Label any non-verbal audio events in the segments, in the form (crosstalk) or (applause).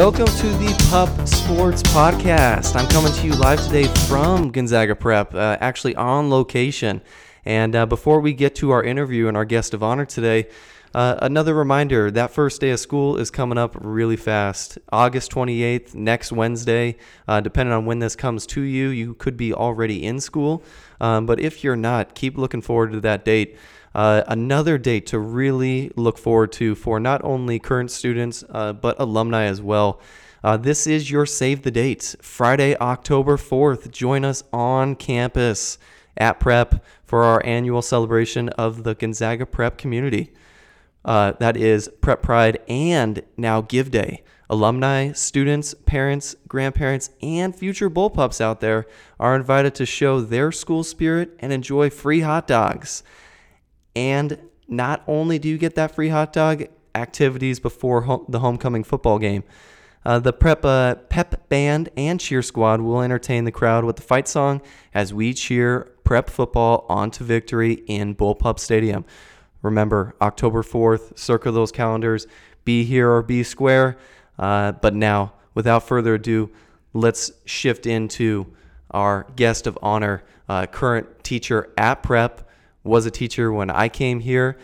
Welcome to the Pup Sports Podcast. I'm coming to you live today from Gonzaga Prep, uh, actually on location. And uh, before we get to our interview and our guest of honor today, uh, another reminder that first day of school is coming up really fast. August 28th, next Wednesday. Uh, depending on when this comes to you, you could be already in school. Um, but if you're not, keep looking forward to that date. Uh, another date to really look forward to for not only current students, uh, but alumni as well. Uh, this is your Save the Dates, Friday, October 4th. Join us on campus at Prep for our annual celebration of the Gonzaga Prep community. Uh, that is Prep Pride and now Give Day. Alumni, students, parents, grandparents, and future bullpups out there are invited to show their school spirit and enjoy free hot dogs. And not only do you get that free hot dog, activities before the homecoming football game. Uh, the prep uh, pep band and cheer squad will entertain the crowd with the fight song as we cheer prep football on to victory in Bullpup Stadium. Remember, October 4th, circle those calendars, be here or be square. Uh, but now, without further ado, let's shift into our guest of honor, uh, current teacher at prep, was a teacher when I came here,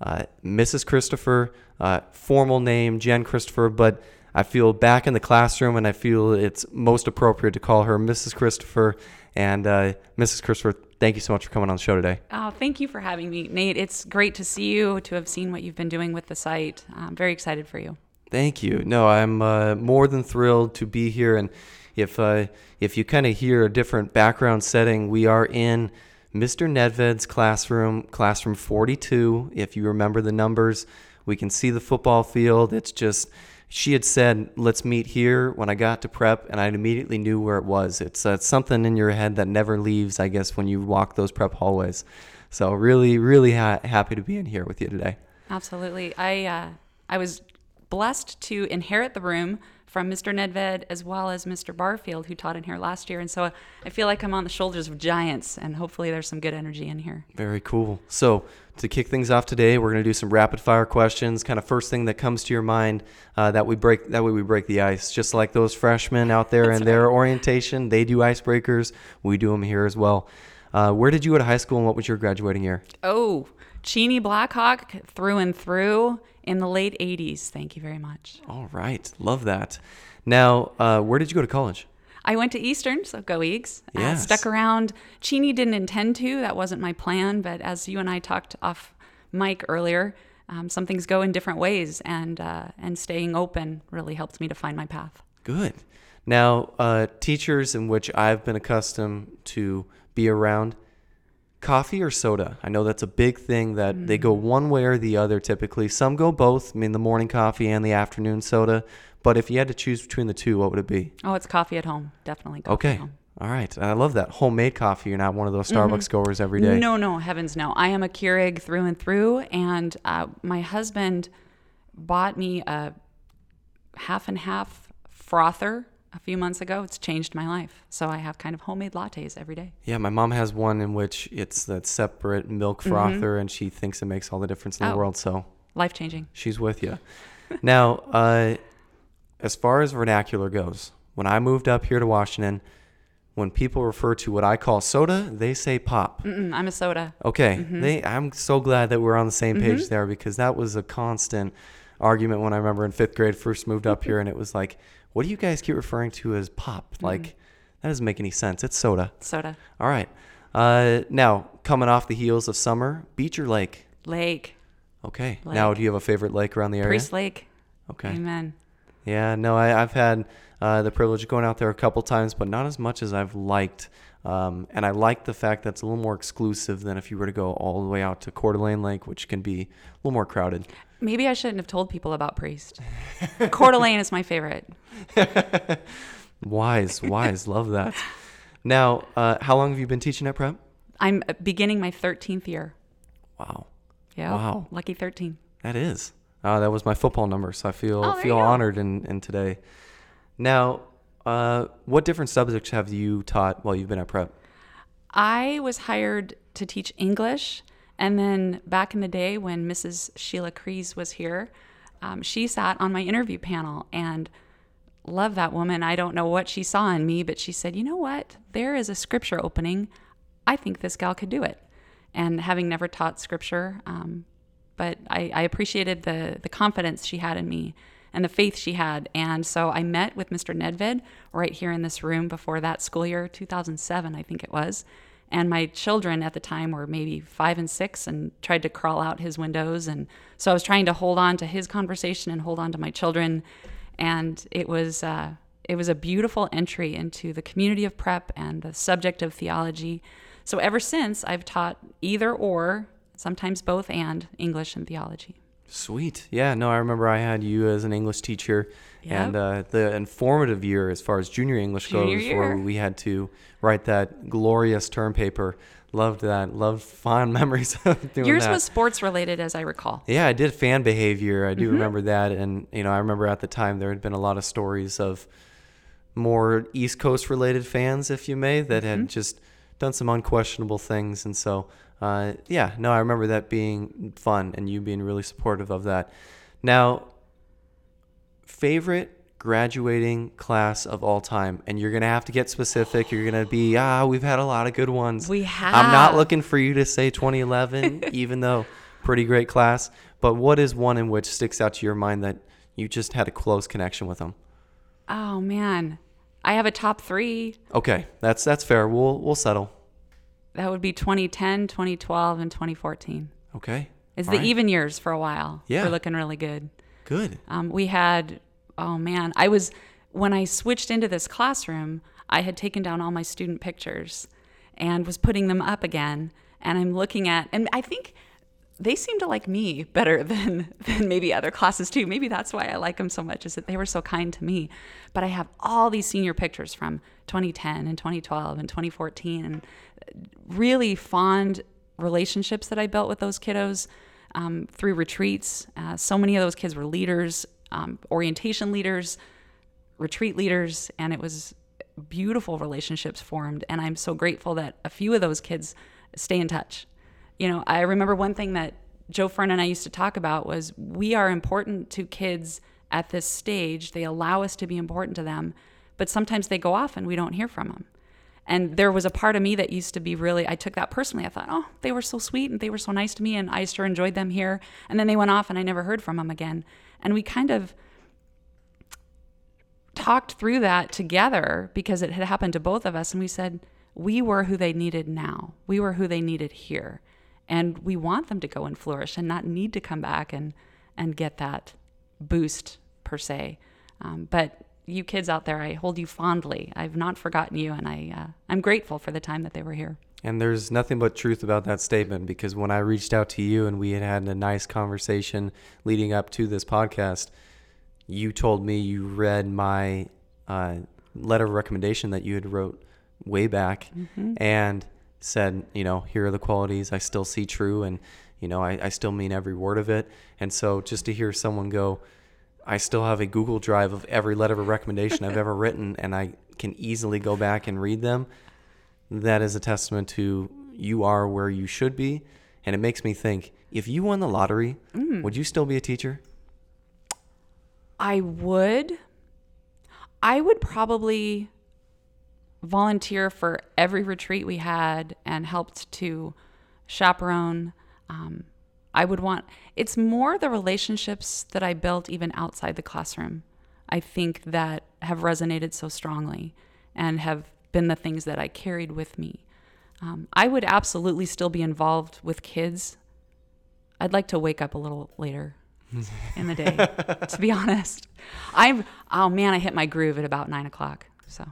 uh, Mrs. Christopher, uh, formal name Jen Christopher, but I feel back in the classroom and I feel it's most appropriate to call her Mrs. Christopher. And uh, Mrs. Christopher, thank you so much for coming on the show today. Oh, thank you for having me, Nate. It's great to see you, to have seen what you've been doing with the site. I'm very excited for you. Thank you. No, I'm uh, more than thrilled to be here. And if uh, if you kind of hear a different background setting, we are in Mr. Nedved's classroom, classroom 42. If you remember the numbers, we can see the football field. It's just, she had said, let's meet here when I got to prep, and I immediately knew where it was. It's, uh, something in your head that never leaves, I guess, when you walk those prep hallways. So, really, really ha- happy to be in here with you today. Absolutely. I, uh, I was blessed to inherit the room from Mr. Nedved as well as Mr. Barfield, who taught in here last year. And so I feel like I'm on the shoulders of giants, and hopefully there's some good energy in here. Very cool. So, to kick things off today, we're going to do some rapid fire questions. Kind of first thing that comes to your mind uh, that we break. That way we break the ice. Just like those freshmen out there in their orientation, they do icebreakers. We do them here as well. Uh, where did you go to high school, and what was your graduating year? Oh, Cheney Blackhawk through and through in the late 80s. Thank you very much. All right. Love that. Now, uh, where did you go to college? I went to Eastern, so go Eags. Yes. Uh, stuck around. Cheney didn't intend to. That wasn't my plan. But as you and I talked off mic earlier, um, some things go in different ways, and uh, and staying open really helped me to find my path. Good. Now, uh, teachers in which I've been accustomed to be around, coffee or soda? I know that's a big thing that they go one way or the other typically. Some go both, I mean, the morning coffee and the afternoon soda. But if you had to choose between the two, what would it be? Oh, it's coffee at home. Definitely coffee Okay. at home. All right. I love that. Homemade coffee. You're not one of those Starbucks goers every day. No, no, heavens no. I am a Keurig through and through, and uh, my husband bought me a half and half frother a few months ago. It's changed my life. So I have kind of homemade lattes every day. Yeah, my mom has one in which it's that separate milk frother, and she thinks it makes all the difference in the Mm-hmm. Oh. world. So Life changing. she's with you. now, uh, as far as vernacular goes, when I moved up here to Washington, when people refer to what I call soda, they say pop. Mm-mm, I'm a soda. Okay, Mm-hmm. they. I'm so glad that we're on the same page there because that was a constant argument when I remember in fifth grade first moved up here, and it was like, "What do you guys keep referring to as pop? Mm-hmm. Like, that doesn't make any sense. It's soda." Soda. All right. Uh, now coming off the heels of summer, beach or lake? Lake. Okay. Now, do you have a favorite lake around the area? Priest Lake. Okay. Amen. Yeah, no, I, I've had uh, the privilege of going out there a couple times, but not as much as I've liked. Um, and I like the fact that it's a little more exclusive than if you were to go all the way out to Coeur d'Alene Lake, which can be a little more crowded. Maybe I shouldn't have told people about Priest. Coeur d'Alene is my favorite. (laughs) Wise, wise, love that. Now, uh, how long have you been teaching at Prep? I'm beginning my 13th year. Wow, Yeah. Wow. Lucky 13. that is. Uh, that was my football number, so I feel Oh, feel honored in, in today. Now, uh, what different subjects have you taught while you've been at Prep? I was hired to teach English. And then back in the day when Mrs. Sheila Crees was here, um, she sat on my interview panel. And love that woman. I don't know what she saw in me, but she said, you know what? There is a scripture opening. I think this gal could do it. And having never taught scripture, um, but I, I appreciated the the confidence she had in me and the faith she had. And so I met with Mr. Nedved right here in this room before that school year, 2007, I think it was. And my children at the time were maybe five and six and tried to crawl out his windows. And so I was trying to hold on to his conversation and hold on to my children. And it was, uh, it was a beautiful entry into the community of prep and the subject of theology. So ever since, I've taught either or, sometimes both and English and theology. Sweet. Yeah, no, I remember I had you as an English teacher yep. and uh, the informative year as far as junior English junior goes, year. where we had to write that glorious term paper. Loved that. Loved fond (laughs) memories of doing that. Yours that. was sports related, as I recall. Yeah, I did fan behavior. I do mm-hmm. remember that. And, you know, I remember at the time there had been a lot of stories of more East Coast related fans, if you may, that mm-hmm. had just done some unquestionable things. And so uh, yeah, no, I remember that being fun and you being really supportive of that. Now, favorite graduating class of all time, and you're gonna have to get specific. You're gonna be ah, we've had a lot of good ones. We have. I'm not looking for you to say 2011, (laughs) even though pretty great class. But what is one in which sticks out to your mind that you just had a close connection with them? Oh man, I have a top three. Okay, that's that's fair. We'll we'll settle. That would be 2010, 2012, and 2014. Okay. It's All the right. even years for a while. Yeah. We're looking really good. Good. Um, we had, oh man, I was, when I switched into this classroom, I had taken down all my student pictures and was putting them up again. And I'm looking at, and I think they seem to like me better (laughs) than than maybe other classes too. Maybe that's why I like them so much is that they were so kind to me. But I have all these senior pictures from 2010 and 2012 and 2014 and really fond relationships that I built with those kiddos um, through retreats. Uh, so many of those kids were leaders, um, orientation leaders, retreat leaders, and it was beautiful relationships formed. And I'm so grateful that a few of those kids stay in touch you know, I remember one thing that Joe Fern and I used to talk about was we are important to kids at this stage. They allow us to be important to them, but sometimes they go off and we don't hear from them. And there was a part of me that used to be really, I took that personally. I thought, oh, they were so sweet and they were so nice to me and I sure enjoyed them here. And then they went off and I never heard from them again. And we kind of talked through that together because it had happened to both of us. And we said, we were who they needed now, we were who they needed here and we want them to go and flourish and not need to come back and and get that boost per se. Um, but you kids out there, I hold you fondly. I've not forgotten you, and I uh, I'm grateful for the time that they were here. And there's nothing but truth about that statement because when I reached out to you and we had had a nice conversation leading up to this podcast, you told me you read my uh, letter of recommendation that you had wrote way back, mm-hmm. and said, you know, here are the qualities I still see true and, you know, I, I still mean every word of it. And so just to hear someone go, I still have a Google Drive of every letter of recommendation I've ever written (laughs) and I can easily go back and read them, that is a testament to you are where you should be. And it makes me think if you won the lottery, mm. would you still be a teacher? I would. I would probably volunteer for every retreat we had and helped to chaperone. Um, I would want, it's more the relationships that I built even outside the classroom, I think that have resonated so strongly and have been the things that I carried with me. Um, I would absolutely still be involved with kids. I'd like to wake up a little later in the day, (laughs) to be honest. I'm, oh man, I hit my groove at about nine o'clock. So.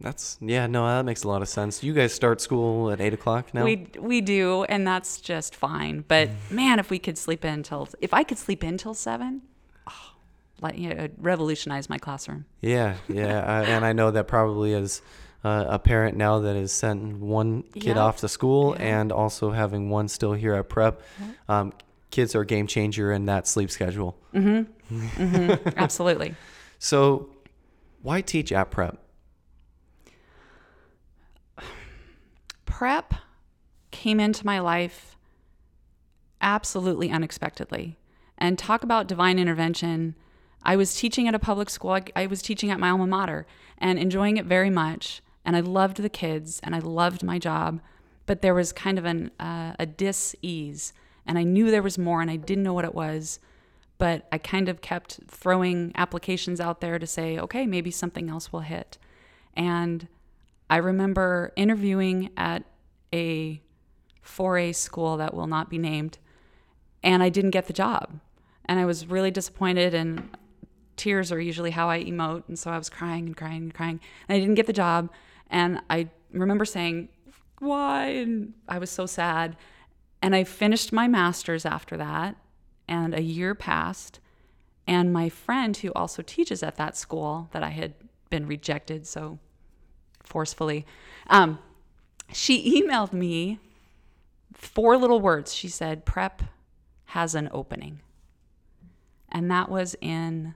That's yeah, no, that makes a lot of sense. You guys start school at eight o'clock now. We we do, and that's just fine. But (sighs) man, if we could sleep in till if I could sleep in till seven, oh, like you know, revolutionize my classroom. Yeah, yeah, I, and I know that probably as uh, a parent now that has sent one kid yep. off to school yep. and also having one still here at prep. Yep. Um, kids are a game changer in that sleep schedule. Mm-hmm. mm-hmm. (laughs) Absolutely. So, why teach at prep? Prep came into my life absolutely unexpectedly. And talk about divine intervention. I was teaching at a public school. I, I was teaching at my alma mater and enjoying it very much. And I loved the kids and I loved my job. But there was kind of an, uh, a dis ease. And I knew there was more and I didn't know what it was. But I kind of kept throwing applications out there to say, okay, maybe something else will hit. And I remember interviewing at a 4A school that will not be named, and I didn't get the job. And I was really disappointed, and tears are usually how I emote. And so I was crying and crying and crying, and I didn't get the job. And I remember saying, Why? And I was so sad. And I finished my master's after that, and a year passed. And my friend, who also teaches at that school that I had been rejected so forcefully, um, she emailed me four little words. She said, Prep has an opening. And that was in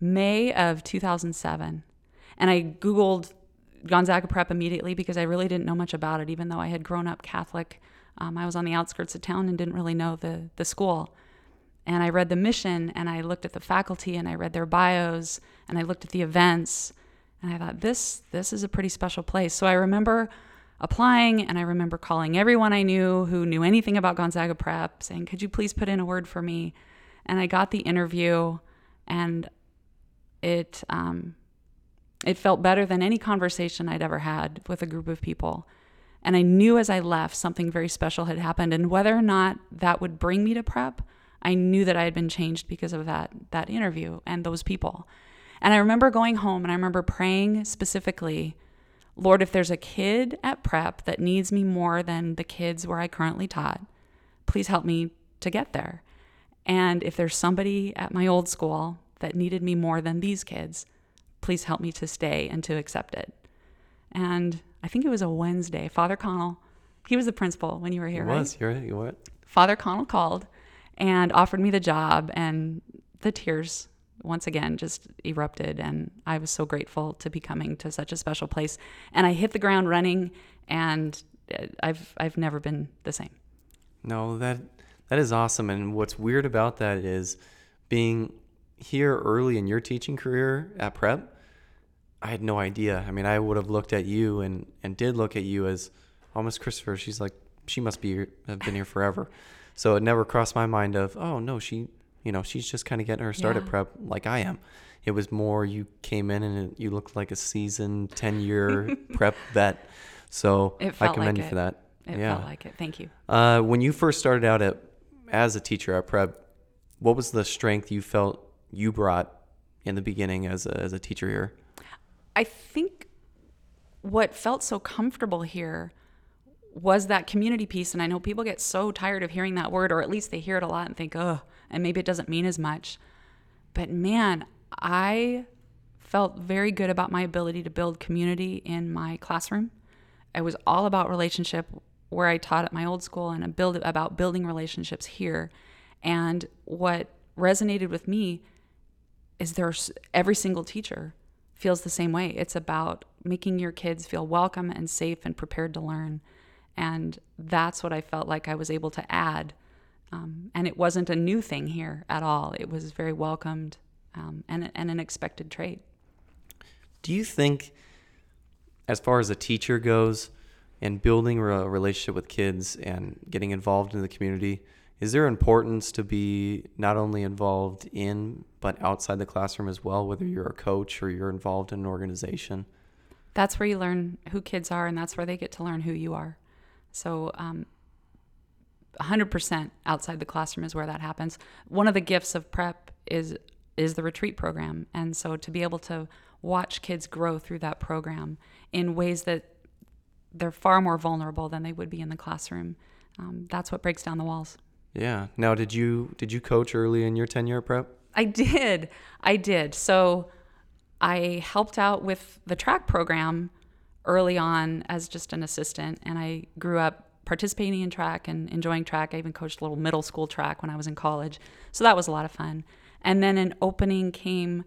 May of 2007. And I Googled Gonzaga Prep immediately because I really didn't know much about it, even though I had grown up Catholic. Um, I was on the outskirts of town and didn't really know the, the school. And I read the mission and I looked at the faculty and I read their bios and I looked at the events and I thought this this is a pretty special place. So I remember applying and I remember calling everyone I knew who knew anything about Gonzaga Prep saying, "Could you please put in a word for me?" And I got the interview and it um, it felt better than any conversation I'd ever had with a group of people. And I knew as I left something very special had happened and whether or not that would bring me to prep, I knew that I had been changed because of that that interview and those people. And I remember going home and I remember praying specifically, Lord, if there's a kid at prep that needs me more than the kids where I currently taught, please help me to get there. And if there's somebody at my old school that needed me more than these kids, please help me to stay and to accept it. And I think it was a Wednesday. Father Connell, he was the principal when you were here, It right? was. You're right. You what? Father Connell called and offered me the job, and the tears once again just erupted. And I was so grateful to be coming to such a special place. And I hit the ground running, and uh, I've I've never been the same. No, that that is awesome. And what's weird about that is being here early in your teaching career at prep. I had no idea. I mean, I would have looked at you and and did look at you as almost Christopher. She's like she must be have been here forever. So it never crossed my mind of oh no she you know she's just kind of getting her start at Yeah. prep like I am. It was more you came in and it, you looked like a seasoned ten year (laughs) prep vet. So I commend like you for it. that. It yeah. felt like it. Thank you. Uh, when you first started out at, as a teacher at Prep, what was the strength you felt you brought in the beginning as a, as a teacher here? I think what felt so comfortable here was that community piece. And I know people get so tired of hearing that word, or at least they hear it a lot and think, oh, and maybe it doesn't mean as much. But man, I felt very good about my ability to build community in my classroom. It was all about relationship where I taught at my old school and build about building relationships here. And what resonated with me is there's every single teacher feels the same way. It's about making your kids feel welcome and safe and prepared to learn. And that's what I felt like I was able to add. Um, and it wasn't a new thing here at all. It was very welcomed um, and, and an expected trait. Do you think, as far as a teacher goes, and building a relationship with kids and getting involved in the community, is there importance to be not only involved in but outside the classroom as well, whether you're a coach or you're involved in an organization? That's where you learn who kids are, and that's where they get to learn who you are. So, um, 100% outside the classroom is where that happens. One of the gifts of prep is is the retreat program, and so to be able to watch kids grow through that program in ways that they're far more vulnerable than they would be in the classroom. Um, that's what breaks down the walls. Yeah. Now, did you did you coach early in your tenure at Prep? I did. I did. So I helped out with the track program early on as just an assistant, and I grew up participating in track and enjoying track. I even coached a little middle school track when I was in college. So that was a lot of fun. And then an opening came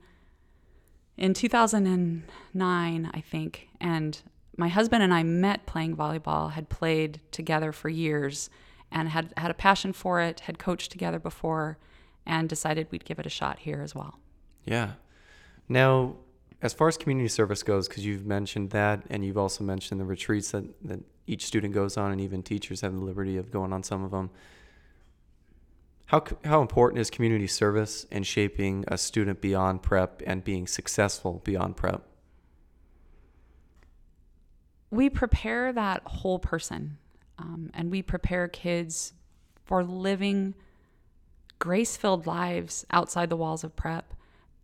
in 2009, I think, and my husband and I met playing volleyball, had played together for years and had had a passion for it, had coached together before. and decided we'd give it a shot here as well. Yeah. Now, as far as community service goes, because you've mentioned that, and you've also mentioned the retreats that, that each student goes on, and even teachers have the liberty of going on some of them. How, how important is community service in shaping a student beyond prep and being successful beyond prep? We prepare that whole person, um, and we prepare kids for living grace filled lives outside the walls of prep.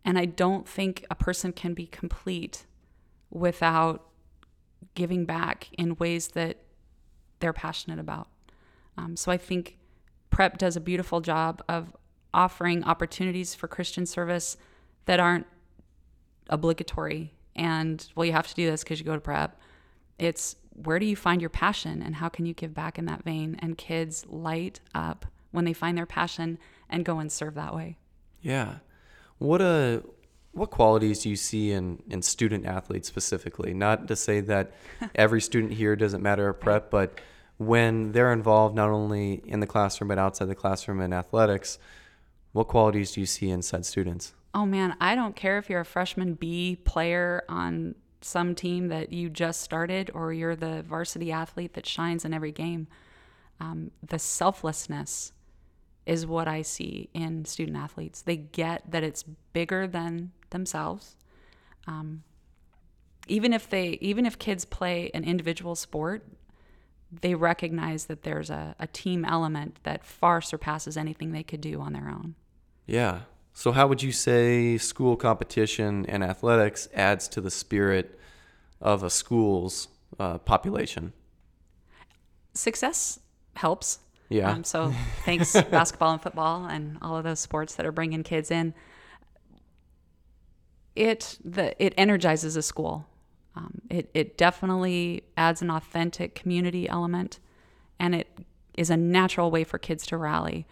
And I don't think a person can be complete without giving back in ways that they're passionate about. Um, so I think prep does a beautiful job of offering opportunities for Christian service that aren't obligatory. And well you have to do this because you go to prep. It's where do you find your passion and how can you give back in that vein? And kids light up when they find their passion and go and serve that way. Yeah what uh, what qualities do you see in in student athletes specifically not to say that (laughs) every student here doesn't matter at prep but when they're involved not only in the classroom but outside the classroom in athletics what qualities do you see in said students oh man i don't care if you're a freshman b player on some team that you just started or you're the varsity athlete that shines in every game. Um, the selflessness is what I see in student athletes. They get that it's bigger than themselves. Um, even if they, even if kids play an individual sport, they recognize that there's a, a team element that far surpasses anything they could do on their own. Yeah, so, how would you say school competition and athletics adds to the spirit of a school's uh, population? Success helps. Yeah. Um, so, thanks (laughs) basketball and football and all of those sports that are bringing kids in. It the it energizes a school. Um, it it definitely adds an authentic community element, and it is a natural way for kids to rally.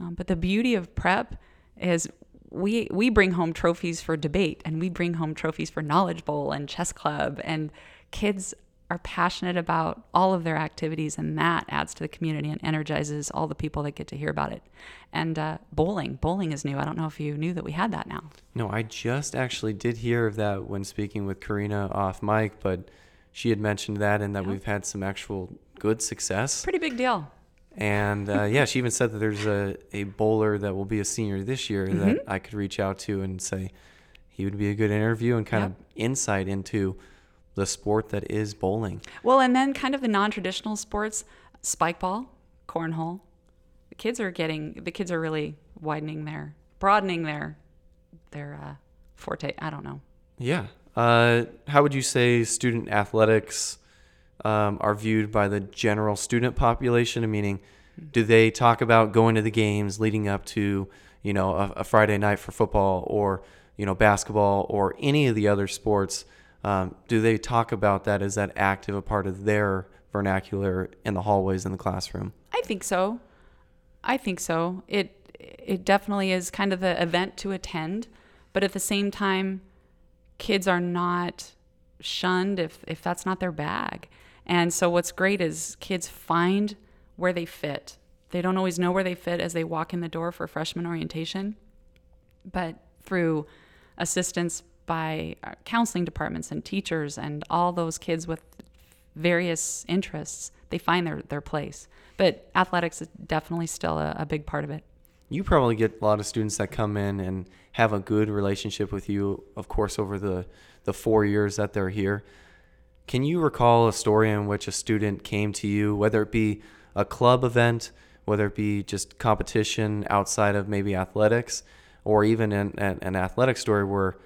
Um, but the beauty of prep is we we bring home trophies for debate and we bring home trophies for knowledge bowl and chess club and kids are passionate about all of their activities and that adds to the community and energizes all the people that get to hear about it. And uh, bowling bowling is new. I don't know if you knew that we had that now. No i just actually did hear of that when speaking with karina off mic but she had mentioned that and that we've had some actual good success. Pretty big deal. And uh, yeah, she even said that there's a, a bowler that will be a senior this year mm-hmm. that I could reach out to and say he would be a good interview and kind of insight into the sport that is bowling. Well, and then kind of the non-traditional sports, spike ball, cornhole. The kids are getting the kids are really widening their broadening their their uh, forte. I don't know. Yeah. Uh, how would you say student athletics um, are viewed by the general student population? Meaning, do they talk about going to the games leading up to you know a, a Friday night for football or you know basketball or any of the other sports? Um, do they talk about that? Is that active a part of their vernacular in the hallways in the classroom? I think so. I think so. It it definitely is kind of the event to attend, but at the same time, kids are not shunned if if that's not their bag. And so what's great is kids find where they fit. They don't always know where they fit as they walk in the door for freshman orientation, but through assistance by uh, counseling departments and teachers and all those kids with various interests, they find their, their place. But athletics is definitely still a, a big part of it. You probably get a lot of students that come in and have a good relationship with you, of course, over the, the four years that they're here. Can you recall a story in which a student came to you, whether it be a club event, whether it be just competition outside of maybe athletics, or even an, an athletic story where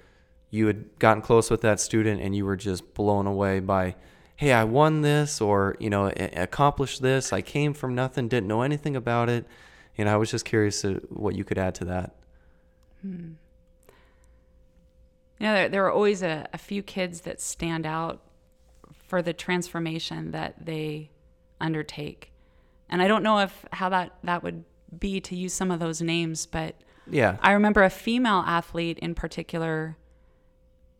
you had gotten close with that student and you were just blown away by, hey, I won this, or, you know, accomplished this. I came from nothing, didn't know anything about it. You know, I was just curious what you could add to that. Hmm. You know, there, there are always a, a few kids that stand out for the transformation that they undertake. And I don't know if how that that would be to use some of those names, but yeah. I remember a female athlete in particular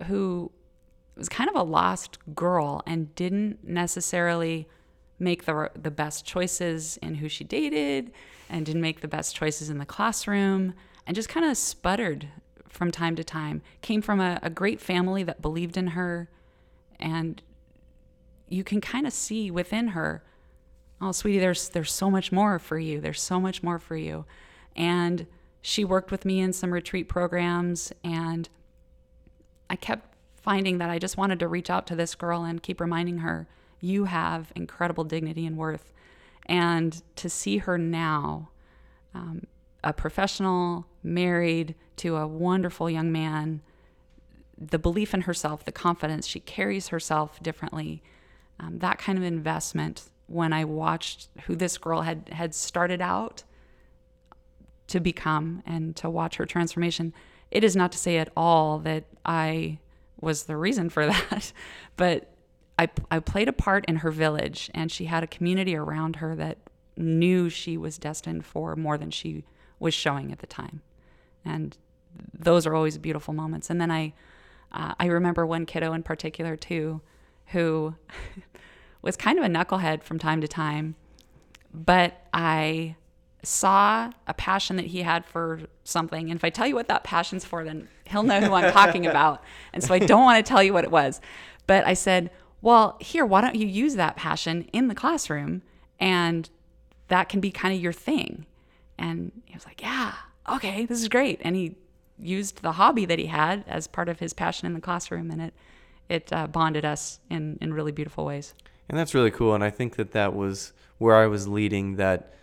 who was kind of a lost girl and didn't necessarily make the the best choices in who she dated and didn't make the best choices in the classroom and just kind of sputtered from time to time. Came from a, a great family that believed in her, and you can kind of see within her, oh, sweetie, there's there's so much more for you. There's so much more for you, and she worked with me in some retreat programs, and I kept finding that I just wanted to reach out to this girl and keep reminding her, you have incredible dignity and worth. And to see her now, um, a professional, married to a wonderful young man, the belief in herself, the confidence, she carries herself differently. Um, that kind of investment when I watched who this girl had had started out to become and to watch her transformation. It is not to say at all that I was the reason for (laughs) that, but I, I played a part in her village and she had a community around her that knew she was destined for more than she was showing at the time. And those are always beautiful moments. And then I, uh, I remember one kiddo in particular too, who (laughs) was kind of a knucklehead from time to time, but I saw a passion that he had for something. And if I tell you what that passion's for, then he'll know who I'm talking (laughs) about. And so I don't want to tell you what it was. But I said, well, here, why don't you use that passion in the classroom? And that can be kind of your thing. And he was like, yeah, okay, this is great. And he used the hobby that he had as part of his passion in the classroom. And it, it uh, bonded us in, in really beautiful ways. And that's really cool. And I think that that was where I was leading that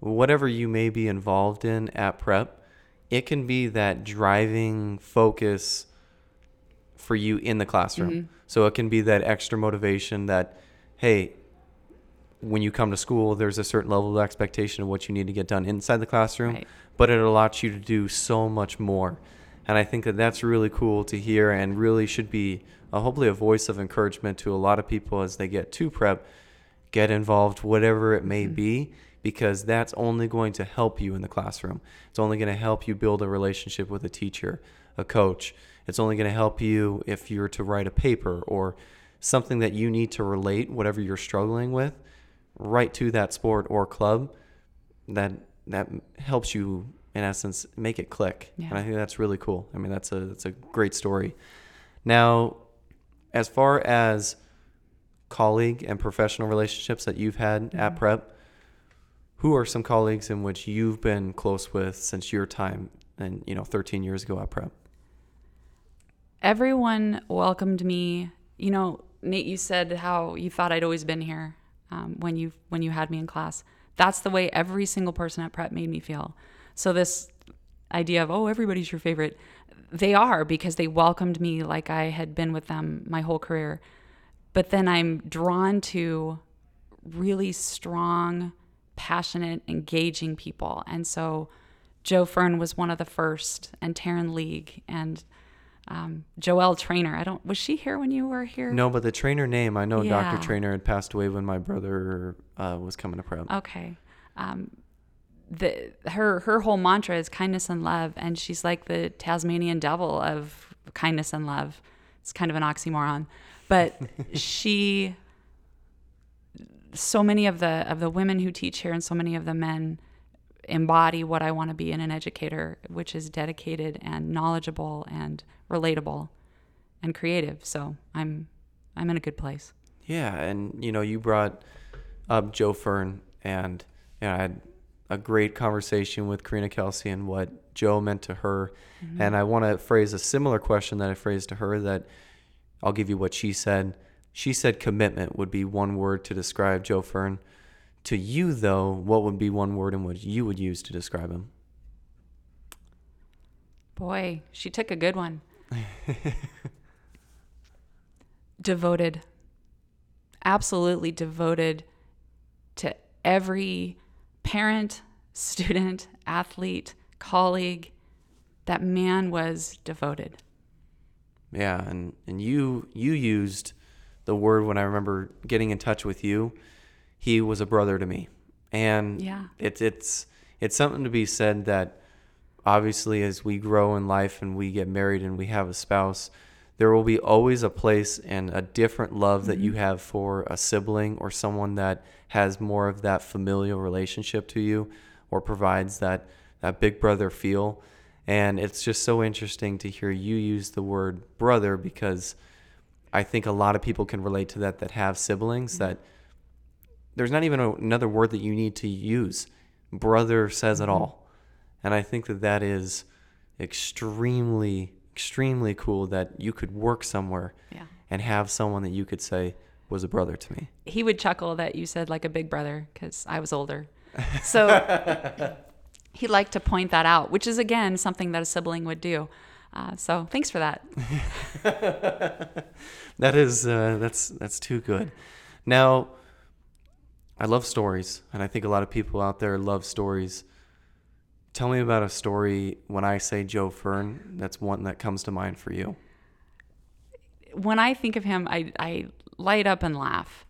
whatever you may be involved in at prep, it can be that driving focus for you in the classroom. Mm-hmm. So it can be that extra motivation that, hey, when you come to school, there's a certain level of expectation of what you need to get done inside the classroom, right. but it allows you to do so much more. And I think that that's really cool to hear and really should be a, hopefully a voice of encouragement to a lot of people as they get to prep, get involved, whatever it may mm-hmm. be because that's only going to help you in the classroom. It's only going to help you build a relationship with a teacher, a coach. It's only going to help you if you're to write a paper or something that you need to relate whatever you're struggling with right to that sport or club that that helps you in essence make it click. Yeah. And I think that's really cool. I mean that's a that's a great story. Now as far as colleague and professional relationships that you've had mm-hmm. at prep who are some colleagues in which you've been close with since your time and you know 13 years ago at prep? Everyone welcomed me. You know nate you said how you thought i'd always been here um, when you when you had me in class. That's the way every single person at prep made me feel. So this idea of oh everybody's your favorite they are because they welcomed me like i had been with them my whole career. But then i'm drawn to really strong passionate, engaging people. And so Joe Fern was one of the first, and Taryn League, and um, Joelle Trainer. I don't. Was she here when you were here? No, but the trainer name I know. Yeah. Dr. Trainer had passed away when my brother uh, was coming to prep. Okay. Um, the her her whole mantra is kindness and love, and she's like the Tasmanian devil of kindness and love. It's kind of an oxymoron, but (laughs) she so many of the of the women who teach here and so many of the men embody what I want to be in an educator, which is dedicated and knowledgeable and relatable and creative. So I'm I'm in a good place. Yeah, and you know, you brought up Joe Fern and you know, I had a great conversation with Karina Kelsey and what Joe meant to her. Mm-hmm. And I want to phrase a similar question that I phrased to her that I'll give you what she said. She said commitment would be one word to describe Joe Fern. To you, though, what would be one word in which you would use to describe him? Boy, she took a good one. devoted. Absolutely devoted to every parent, student, athlete, colleague. That man was devoted. Yeah, and, and you you used the word when I remember getting in touch with you. He was a brother to me, and yeah, it's it's it's something to be said that obviously as we grow in life and we get married and we have a spouse, there will be always a place and a different love mm-hmm. that you mm-hmm. have for a sibling or someone that has more of that familial relationship to you or provides that that big brother feel. And it's just so interesting to hear you use the word brother because I think a lot of people can relate to that that have siblings mm-hmm. that there's not even a, another word that you need to use. Brother says it mm-hmm. all. And I think that that is extremely, extremely cool that you could work somewhere Yeah. and have someone that you could say was a brother to me. He would chuckle that you said like a big brother because I was older. (laughs) So he liked to point that out, which is again something that a sibling would do. Uh, so thanks for that. (laughs) That is uh, that's that's too good. Now, I love stories, and I think a lot of people out there love stories. Tell me about a story when I say Joe Fern. That's one that comes to mind for you. when I think of him, I, I light up and laugh.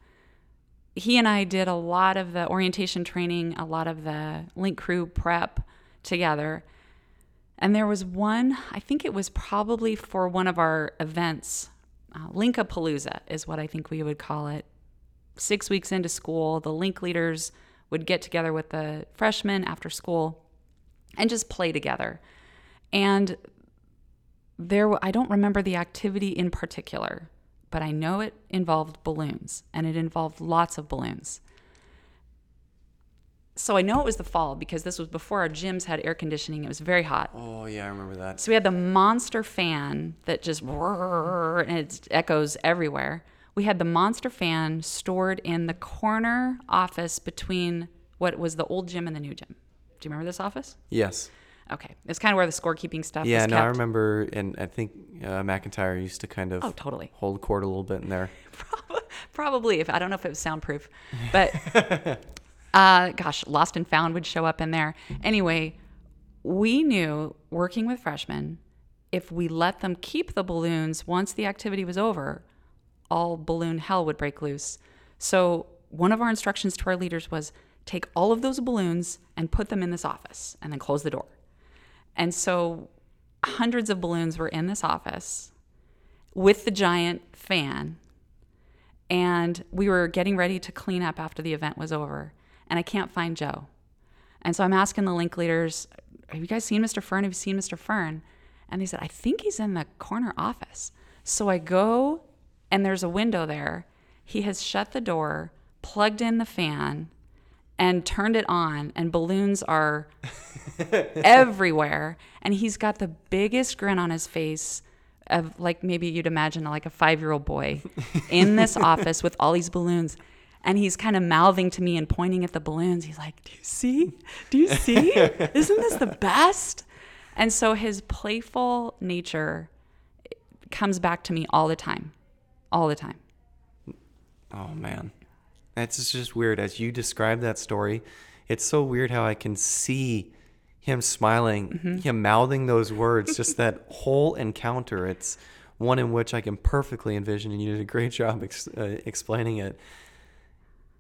He and I did a lot of the orientation training, a lot of the link crew prep together. And there was one, I think it was probably for one of our events. Uh, Linkapalooza is what I think we would call it. Six weeks into school, the link leaders would get together with the freshmen after school and just play together. And there I don't remember the activity in particular, but I know it involved balloons and it involved lots of balloons. So I know it was the fall because this was before our gyms had air conditioning. It was very hot. Oh yeah, I remember that. So we had the monster fan that just and it echoes everywhere. We had the monster fan stored in the corner office between what was the old gym and the new gym. Do you remember this office? Yes. Okay, it's kind of where the scorekeeping stuff Yeah, no. I remember, and I think uh, McIntyre used to kind of Oh, totally. hold court a little bit in there. (laughs) Probably. If I don't know if it was soundproof, but (laughs) uh, gosh, Lost and Found would show up in there. Anyway, we knew working with freshmen, if we let them keep the balloons once the activity was over, all balloon hell would break loose. So one of our instructions to our leaders was take all of those balloons and put them in this office, and then close the door. And so hundreds of balloons were in this office with the giant fan and we were getting ready to clean up after the event was over and i can't find joe. And so i'm asking the link leaders have you guys seen mr fern? Have you seen mr fern? And they said i think he's in the corner office. So i go and there's a window there. He has shut the door plugged in the fan and turned it on and balloons are (laughs) everywhere. And he's got the biggest grin on his face of like maybe you'd imagine like a five-year-old boy in this (laughs) office with all these balloons and he's kind of mouthing to me and pointing at the balloons he's like do you see do you see (laughs) isn't this the best and so his playful nature comes back to me all the time all the time Oh man, that's just weird. As you describe that story, it's so weird how I can see him smiling, him mouthing those words. just that (laughs) whole encounter. It's one in which I can perfectly envision, and you did a great job ex- uh, explaining it.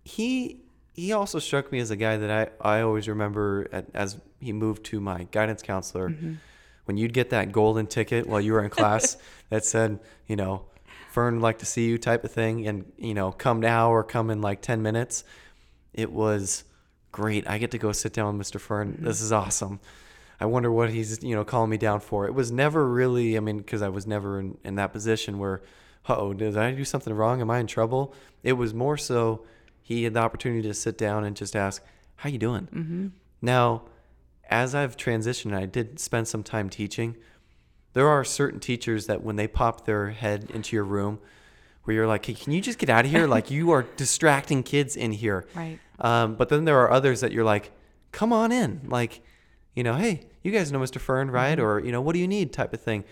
He he also struck me as a guy that I, I always remember at, as he moved to my guidance counselor. Mm-hmm. When you'd get that golden ticket while you were in class (laughs) that said, you know, Fern would like to see you type of thing, and you know, come now or come in like ten minutes. It was great. I get to go sit down with Mr. Fern. Mm-hmm. This is awesome. I wonder what he's you know calling me down for. It was never really. I mean, because I was never in, in that position where, oh, did I do something wrong? Am I in trouble? It was more so he had the opportunity to sit down and just ask, "How you doing?" Mm-hmm. Now, as I've transitioned, I did spend some time teaching there are certain teachers that when they pop their head into your room where you're like hey, can you just get out of here? Like you are distracting kids in here. Right. um, but then there are others that you're like come on in. Like you know hey you guys know mr fern right? Or you know what do you need? type of thing.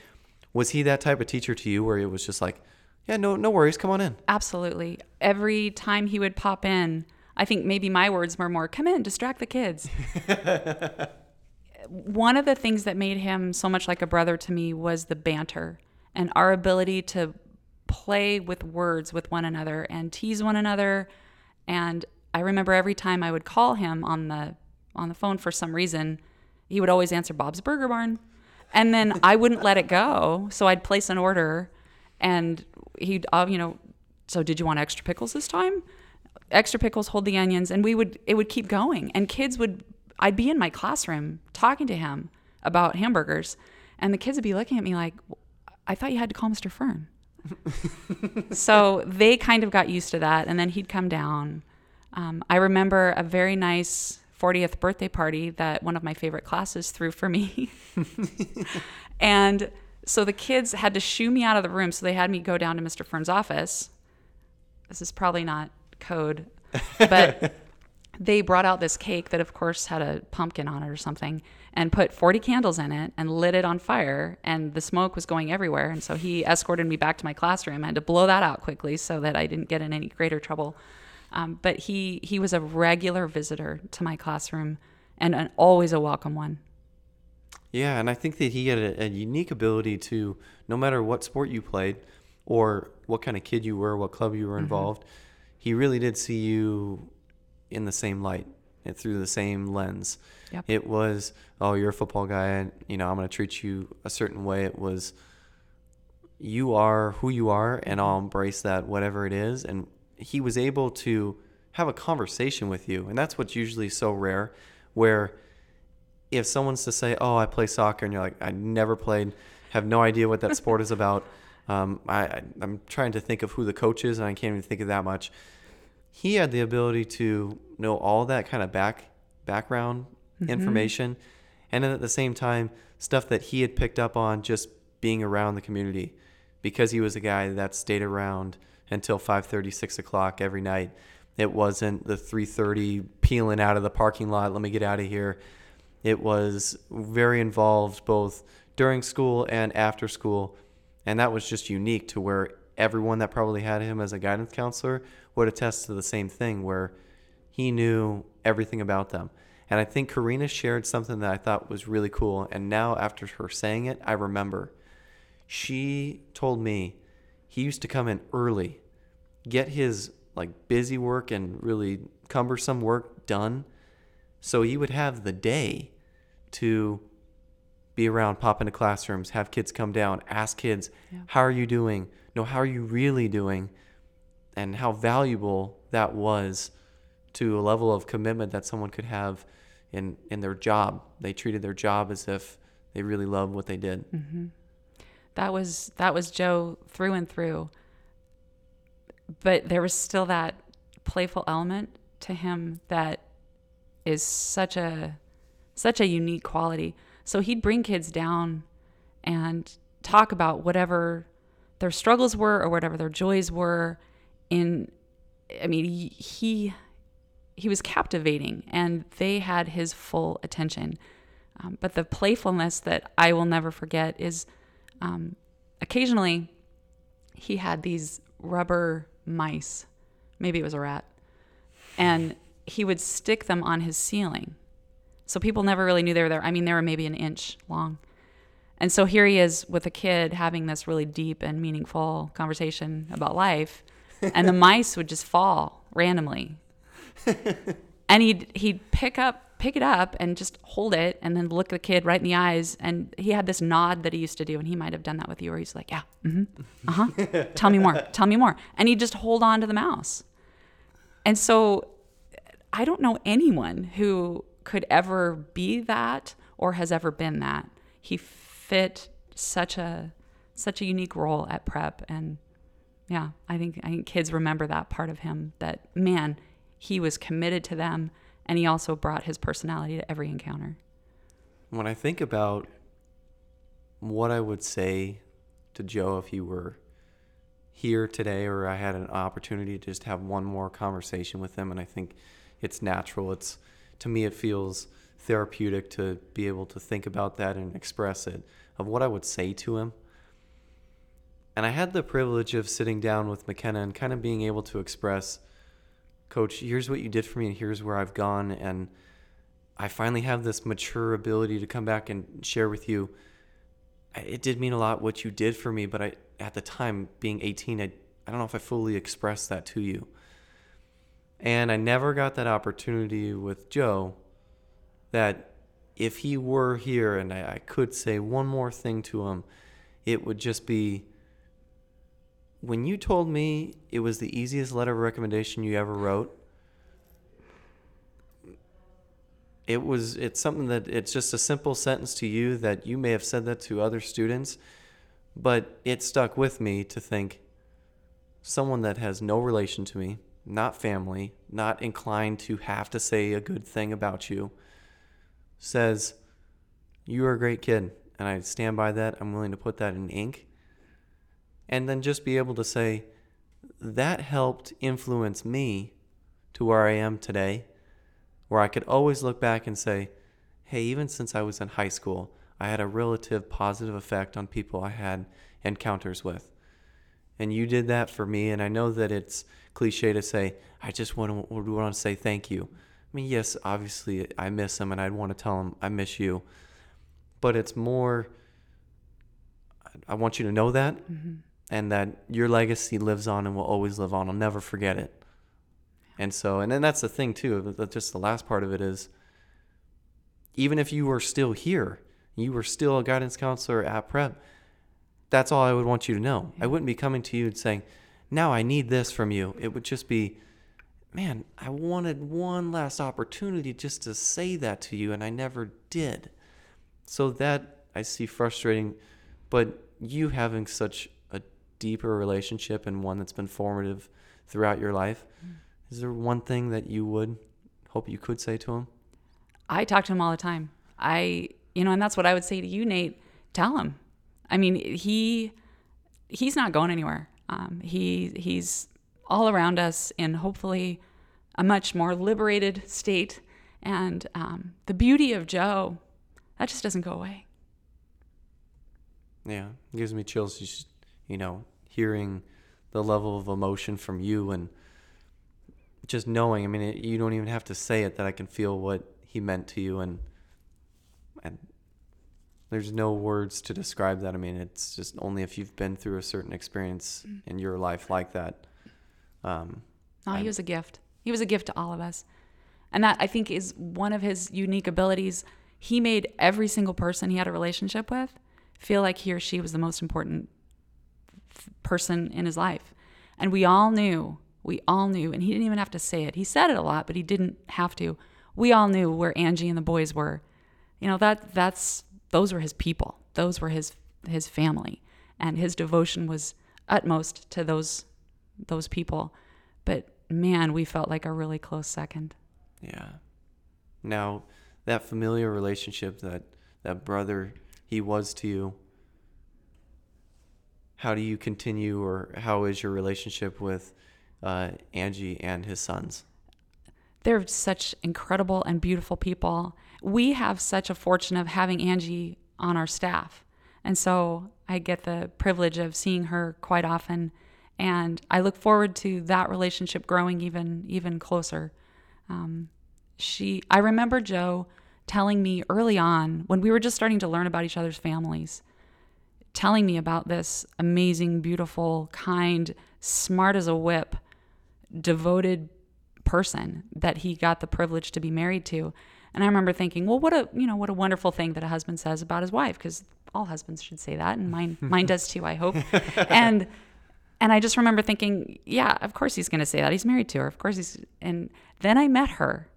Was he that type of teacher to you where it was just like yeah no no worries come on in Absolutely. Every time he would pop in, I think maybe my words were more, come in, distract the kids. (laughs) One of the things that made him so much like a brother to me was the banter and our ability to play with words with one another and tease one another. And I remember every time I would call him on the on the phone for some reason, he would always answer Bob's Burger Barn. And then I wouldn't let it go. So I'd place an order and he'd, uh, you know, so did you want extra pickles this time? Extra pickles, hold the onions. And we would, it would keep going. And kids would I'd be in my classroom talking to him about hamburgers, and the kids would be looking at me like, I thought you had to call Mr. Fern. (laughs) so they kind of got used to that. And then he'd come down. Um, I remember a very nice 40th birthday party that one of my favorite classes threw for me. (laughs) (laughs) and so the kids had to shoo me out of the room. So they had me go down to Mr. Fern's office. This is probably not code, but (laughs) they brought out this cake that, of course, had a pumpkin on it or something and put 40 candles in it and lit it on fire. And the smoke was going everywhere. And so he escorted me back to my classroom. I had to blow that out quickly so that I didn't get in any greater trouble. Um, but he, he was a regular visitor to my classroom and an, always a welcome one. Yeah, and I think that he had a, a unique ability to, no matter what sport you played or what kind of kid you were, what club you were involved, mm-hmm. he really did see you in the same light and through the same lens. Yep. It was, oh, you're a football guy, and you know I'm going to treat you a certain way. It was, you are who you are, and I'll embrace that, whatever it is. And he was able to have a conversation with you, and that's what's usually so rare. Where if someone's to say, "Oh, I play soccer," and you're like, "I never played, have no idea what that (laughs) sport is about," um, I, I'm trying to think of who the coach is, and I can't even think of that much. He had the ability to know all that kind of back background mm-hmm. information and then at the same time stuff that he had picked up on just being around the community because he was a guy that stayed around until 5.30 6 o'clock every night. It wasn't the 3.30 peeling out of the parking lot let me get out of here it was very involved both during school and after school and that was just unique to where everyone that probably had him as a guidance counselor would attest to the same thing where he knew everything about them. And I think Karina shared something that I thought was really cool. And now, after her saying it, I remember. She told me he used to come in early, get his like busy work and really cumbersome work done. So he would have the day to be around, pop into classrooms, have kids come down, ask kids, yeah. how are you doing? No, how are you really doing? And how valuable that was to a level of commitment that someone could have in, in their job. They treated their job as if they really loved what they did. Mm-hmm. That was that was Joe through and through. But there was still that playful element to him that is such a such a unique quality. So he'd bring kids down and talk about whatever their struggles were or whatever their joys were in I mean he he was captivating and they had his full attention. Um, but the playfulness that I will never forget is um, occasionally he had these rubber mice, maybe it was a rat, and he would stick them on his ceiling so people never really knew they were there. I mean, they were maybe an inch long. And so here he is with a kid having this really deep and meaningful conversation about life, and the (laughs) mice would just fall randomly. (laughs) and he'd he'd pick up pick it up and just hold it and then look the kid right in the eyes and he had this nod that he used to do and he might have done that with you where he's like yeah mm-hmm, uh-huh tell me more tell me more and he'd just hold on to the mouse and so i don't know anyone who could ever be that or has ever been that. He fit such a such a unique role at prep and yeah, I think I think kids remember that part of him that man, he was committed to them and he also brought his personality to every encounter. When I think about what I would say to Joe if he were here today or I had an opportunity to just have one more conversation with him and I think it's natural. It's to me, it feels therapeutic to be able to think about that and express it of what I would say to him. And I had the privilege of sitting down with McKenna and kind of being able to express, Coach, here's what you did for me, and here's where I've gone. And I finally have this mature ability to come back and share with you. It did mean a lot what you did for me, but I, at the time, being 18, I, I don't know if I fully expressed that to you. And I never got that opportunity with Joe that if he were here and I, I, could say one more thing to him, it would just be when you told me it was the easiest letter of recommendation you ever wrote, it was it's something that it's just a simple sentence to you that you may have said that to other students, but it stuck with me to think someone that has no relation to me, not family, not inclined to have to say a good thing about you, says, You are a great kid. And I stand by that. I'm willing to put that in ink. And then just be able to say, That helped influence me to where I am today, where I could always look back and say, Hey, even since I was in high school, I had a relative positive effect on people I had encounters with and you did that for me. And I know that it's cliche to say, I just want to, want to say thank you. I mean, yes, obviously I miss him and I'd want to tell him I miss you. But it's more, I want you to know that mm-hmm. and that your legacy lives on and will always live on. I'll never forget it. And so, and then that's the thing too, just the last part of it is even if you were still here, you were still a guidance counselor at prep, that's all I would want you to know. I wouldn't be coming to you and saying, now I need this from you. It would just be, man, I wanted one last opportunity just to say that to you, and I never did. So that I see frustrating, but you having such a deeper relationship and one that's been formative throughout your life, mm. is there one thing that you would hope you could say to him? I talk to him all the time. I, you know, and that's what I would say to you, Nate. Tell him I mean, he he's not going anywhere. Um, he he's all around us in hopefully a much more liberated state. And um, the beauty of Joe, that just doesn't go away. Yeah, it gives me chills. Just, you know, hearing the level of emotion from you and just knowing. I mean, it, you don't even have to say it that I can feel what he meant to you and and there's no words to describe that. I mean, it's just only if you've been through a certain experience mm. in your life like that. Um, he was a gift. He was a gift to all of us. And that I think is one of his unique abilities. He made every single person he had a relationship with feel like he or she was the most important person in his life. And we all knew, we all knew, and he didn't even have to say it. He said it a lot, but he didn't have to. We all knew where Angie and the boys were. You know, that that's those were his people. Those were his his family, and his devotion was utmost to those those people. But man, we felt like a really close second. Yeah. Now, that familiar relationship that that brother he was to you. How do you continue, or how is your relationship with uh, Angie and his sons? They're such incredible and beautiful people we have such a fortune of having Angie on our staff. And so I get the privilege of seeing her quite often. And I look forward to that relationship growing even even closer. Um, she, I remember Joe telling me early on when we were just starting to learn about each other's families, telling me about this amazing, beautiful, kind, smart as a whip, devoted person that he got the privilege to be married to. And I remember thinking, well, what a you know what a wonderful thing that a husband says about his wife, because all husbands should say that, and mine (laughs) mine does too, I hope. and and I just remember thinking, yeah, of course he's going to say that. He's married to her, of course he's. And then I met her,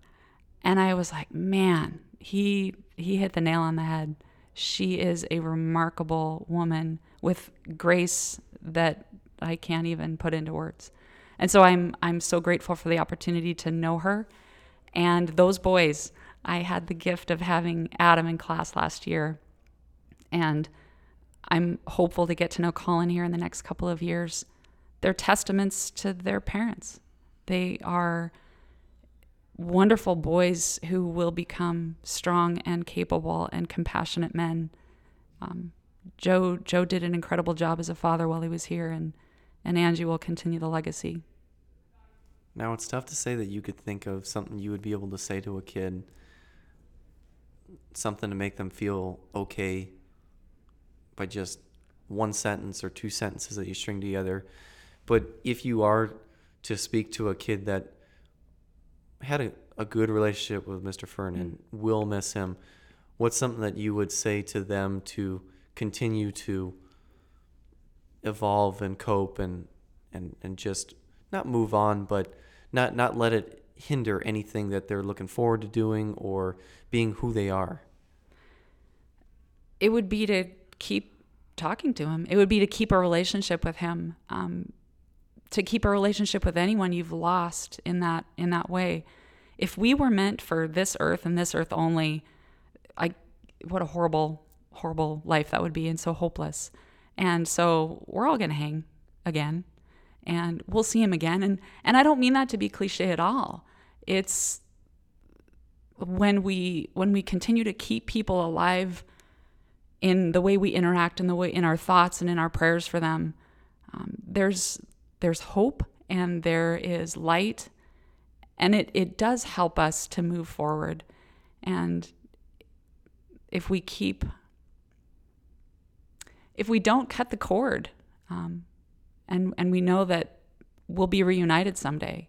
and I was like, man, he he hit the nail on the head. She is a remarkable woman with grace that I can't even put into words. And so I'm I'm so grateful for the opportunity to know her and those boys. I had the gift of having Adam in class last year, and I'm hopeful to get to know Colin here in the next couple of years. They're testaments to their parents. They are wonderful boys who will become strong and capable and compassionate men. Um, Joe Joe did an incredible job as a father while he was here, and and Angie will continue the legacy. Now it's tough to say that you could think of something you would be able to say to a kid something to make them feel okay by just one sentence or two sentences that you string together. But if you are to speak to a kid that had a, a good relationship with Mr. Fern and will miss him, what's something that you would say to them to continue to evolve and cope and, and, and just not move on, but not, not let it hinder anything that they're looking forward to doing or being who they are? It would be to keep talking to him. It would be to keep a relationship with him. Um, to keep a relationship with anyone you've lost in that in that way. If we were meant for this earth and this earth only, I what a horrible horrible life that would be and so hopeless. And so we're all going to hang again and we'll see him again. And and I don't mean that to be cliche at all. It's when we when we continue to keep people alive in the way we interact in the way in our thoughts and in our prayers for them um, there's there's hope and there is light. And it, it does help us to move forward. And if we keep if we don't cut the cord um, and and we know that we'll be reunited someday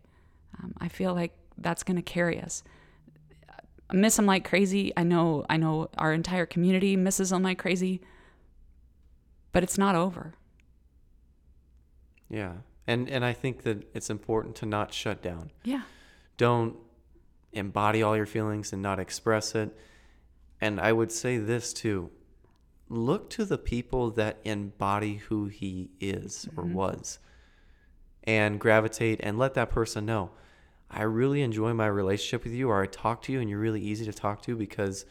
um, i feel like that's going to carry us I miss him like crazy. I know I know our entire community misses him like crazy. But it's not over. Yeah. And and I think that it's important to not shut down. Yeah. Don't embody all your feelings and not express it. And I would say this too. Look to the people that embody who he is or Mm-hmm. was and gravitate and let that person know. I really enjoy my relationship with you or I talk to you and you're really easy to talk to because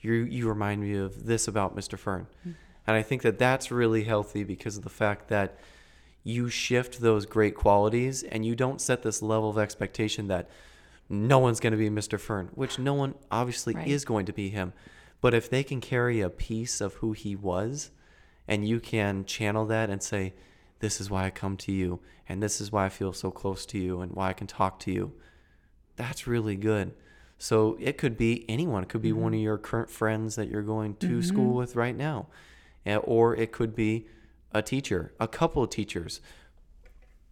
you you remind me of this about Mr. Fern. And I think that that's really healthy because of the fact that you shift those great qualities and you don't set this level of expectation that no one's going to be Mr. Fern, which no one obviously Right. is going to be him. But if they can carry a piece of who he was and you can channel that and say, this is why I come to you and this is why I feel so close to you and why I can talk to you. That's really good. So it could be anyone. It could be one of your current friends that you're going to school with right now. Eh, Or it could be a teacher, a couple of teachers.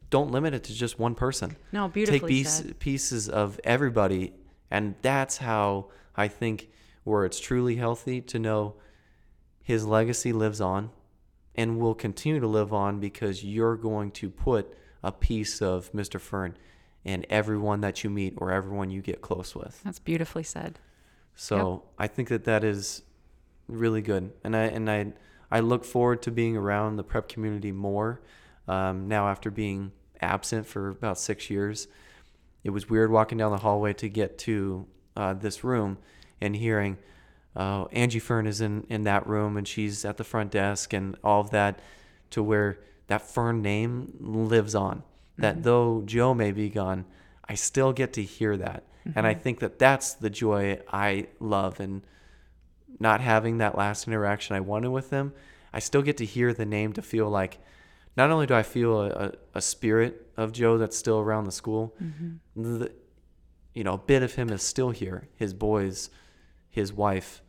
Don't limit it to just one person. No, Take beautifully piece, said. pieces of everybody. And that's how I think where it's truly healthy to know his legacy lives on and will continue to live on because you're going to put a piece of Mr. Fern in everyone that you meet or everyone you get close with. That's beautifully said. So I think that that is really good, and I and I I look forward to being around the prep community more. Um, now after being absent for about six years, it was weird walking down the hallway to get to uh, this room and hearing uh, Angie Fern is in in that room and she's at the front desk and all of that, to where that Fern name lives on. That though Joe may be gone, I still get to hear that. And I think that that's the joy I love and not having that last interaction I wanted with them. I still get to hear the name to feel like not only do I feel a, a, a spirit of Joe that's still around the school, the, you know, a bit of him is still here. His boys, his wife,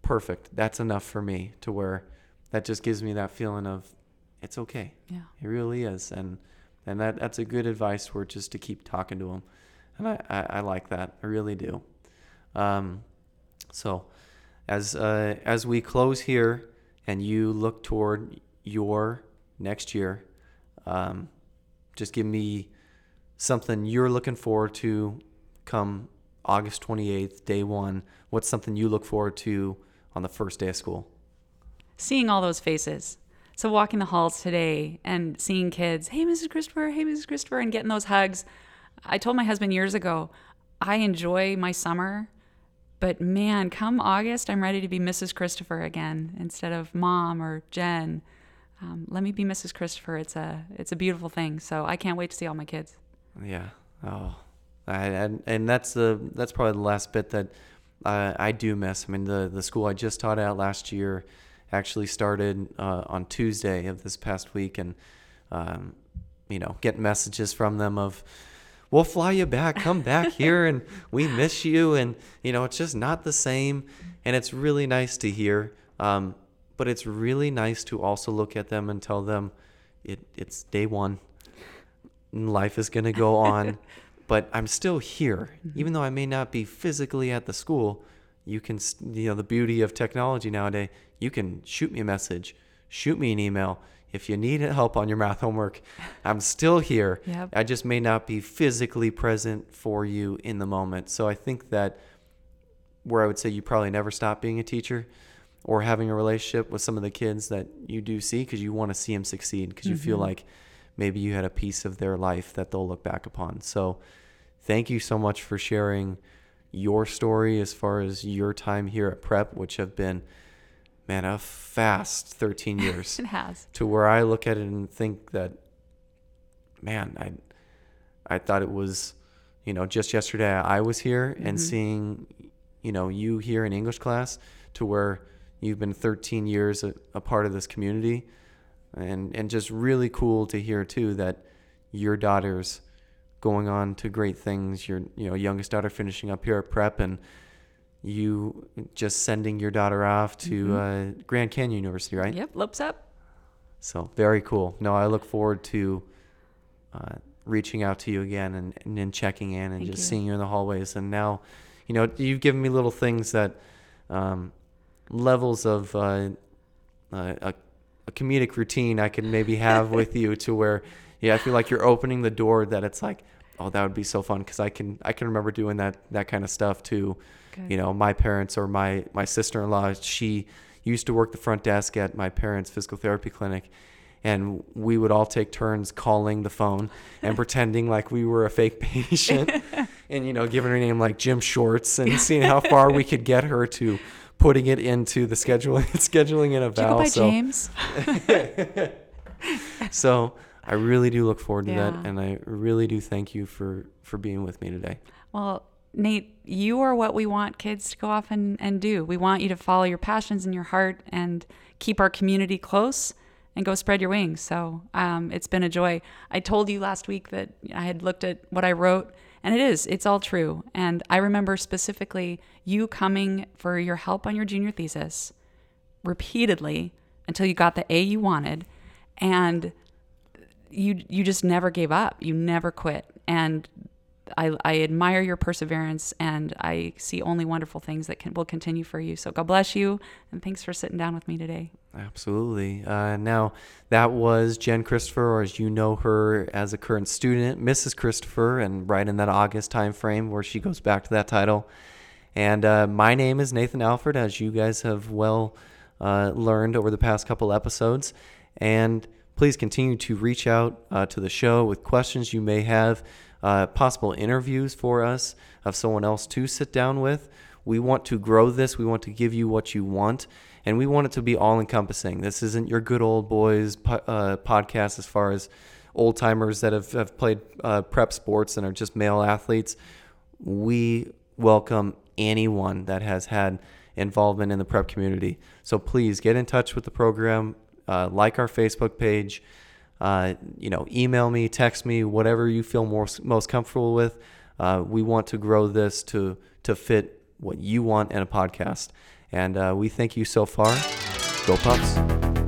perfect. That's enough for me to where that just gives me that feeling of it's okay. Yeah. It really is, and and that that's a good advice for just to keep talking to him, and I I, I like that. I really do. Um, so as uh, as we close here, and you look toward your next year, um, just give me something you're looking forward to come August 28th, day one. What's something you look forward to on the first day of school? Seeing all those faces. So walking the halls today and seeing kids, hey, Mrs. Christopher, hey, Mrs. Christopher, and getting those hugs. I told my husband years ago, I enjoy my summer, but man, come August, I'm ready to be Mrs. Christopher again instead of mom or Jen. Um, let me be Mrs. Christopher. It's a it's a beautiful thing. So I can't wait to see all my kids. Yeah. Oh, I, and and that's the that's probably the last bit that uh, I do miss. I mean, the the school I just taught at last year actually started uh, on Tuesday of this past week, and um, you know, getting messages from them of. We'll fly you back. Come back (laughs) here, and we miss you. And you know, it's just not the same. And it's really nice to hear. Um, but it's really nice to also look at them and tell them, it, it's day one life is going to go on, (laughs) but I'm still here. Even though I may not be physically at the school, you can, you know, the beauty of technology nowadays, you can shoot me a message, shoot me an email. if you need help on your math homework, (laughs) I'm still here. Yep. I just may not be physically present for you in the moment. So I think that where I would say you probably never stop being a teacher or having a relationship with some of the kids that you do see because you want to see them succeed because you feel Mhm. like maybe you had a piece of their life that they'll look back upon. So thank you so much for sharing your story as far as your time here at prep which have been man a fast 13 (laughs) years It has. to where I look at it and think that, man, I, I thought it was, you know, just yesterday I was here and Mhm. seeing, you know, you here in English class to where you've been 13 years a, a part of this community, and and just really cool to hear too that your daughter's going on to great things. Your you know youngest daughter finishing up here at prep and. You just sending your daughter off to Mhm. uh, Grand Canyon University, right? Yep. Lopes up. So very cool. No, I look forward to uh, reaching out to you again and, and then checking in and Thank just you. seeing you in the hallways. And now, you know, you've given me little things that um, levels of uh, uh, a, a comedic routine I could maybe have with you to where, yeah, I feel like you're opening the door that it's like, oh, that would be so fun because I can I can remember doing that that kind of stuff too Good. you know my parents or my my sister-in-law she used to work the front desk at my parents physical therapy clinic and we would all take turns calling the phone and (laughs) pretending like we were a fake patient (laughs) and you know giving her name like Jim Shorts and seeing how far we could get her to putting it into the scheduling (laughs) scheduling in a Did you go by so James? (laughs) so I really do look forward to Yeah. that and I really do thank you for for being with me today Well, Nate, you are what we want kids to go off and, and do. We want you to follow your passions and your heart and keep our community close and go spread your wings. So um, it's been a joy. I told you last week that I had looked at what I wrote, and it is, it's all true. And I remember specifically you coming for your help on your junior thesis repeatedly until you got the A you wanted. And you you just never gave up. You never quit. And I, I admire your perseverance and I see only wonderful things that can will continue for you. So God bless you and thanks for sitting down with me today. Absolutely. Uh, now, that was Jen Christopher, or as you know her as a current student, Mrs. Christopher, and right in that August time frame where she goes back to that title. And uh, my name is Nathan Alford, as you guys have well uh, learned over the past couple episodes. And please continue to reach out uh, to the show with questions you may have, uh, possible interviews for us of someone else to sit down with. We want to grow this. We want to give you what you want, and we want it to be all encompassing. This isn't your good old boys po- uh, podcast as far as old timers that have, have played uh, prep sports and are just male athletes. We welcome anyone that has had involvement in the prep community. So please get in touch with the program, uh, like our Facebook page. Uh, you know, email me, text me, whatever you feel most most comfortable with. Uh, we want to grow this to to fit what you want in a podcast, and uh, we thank you so far. Go Pups!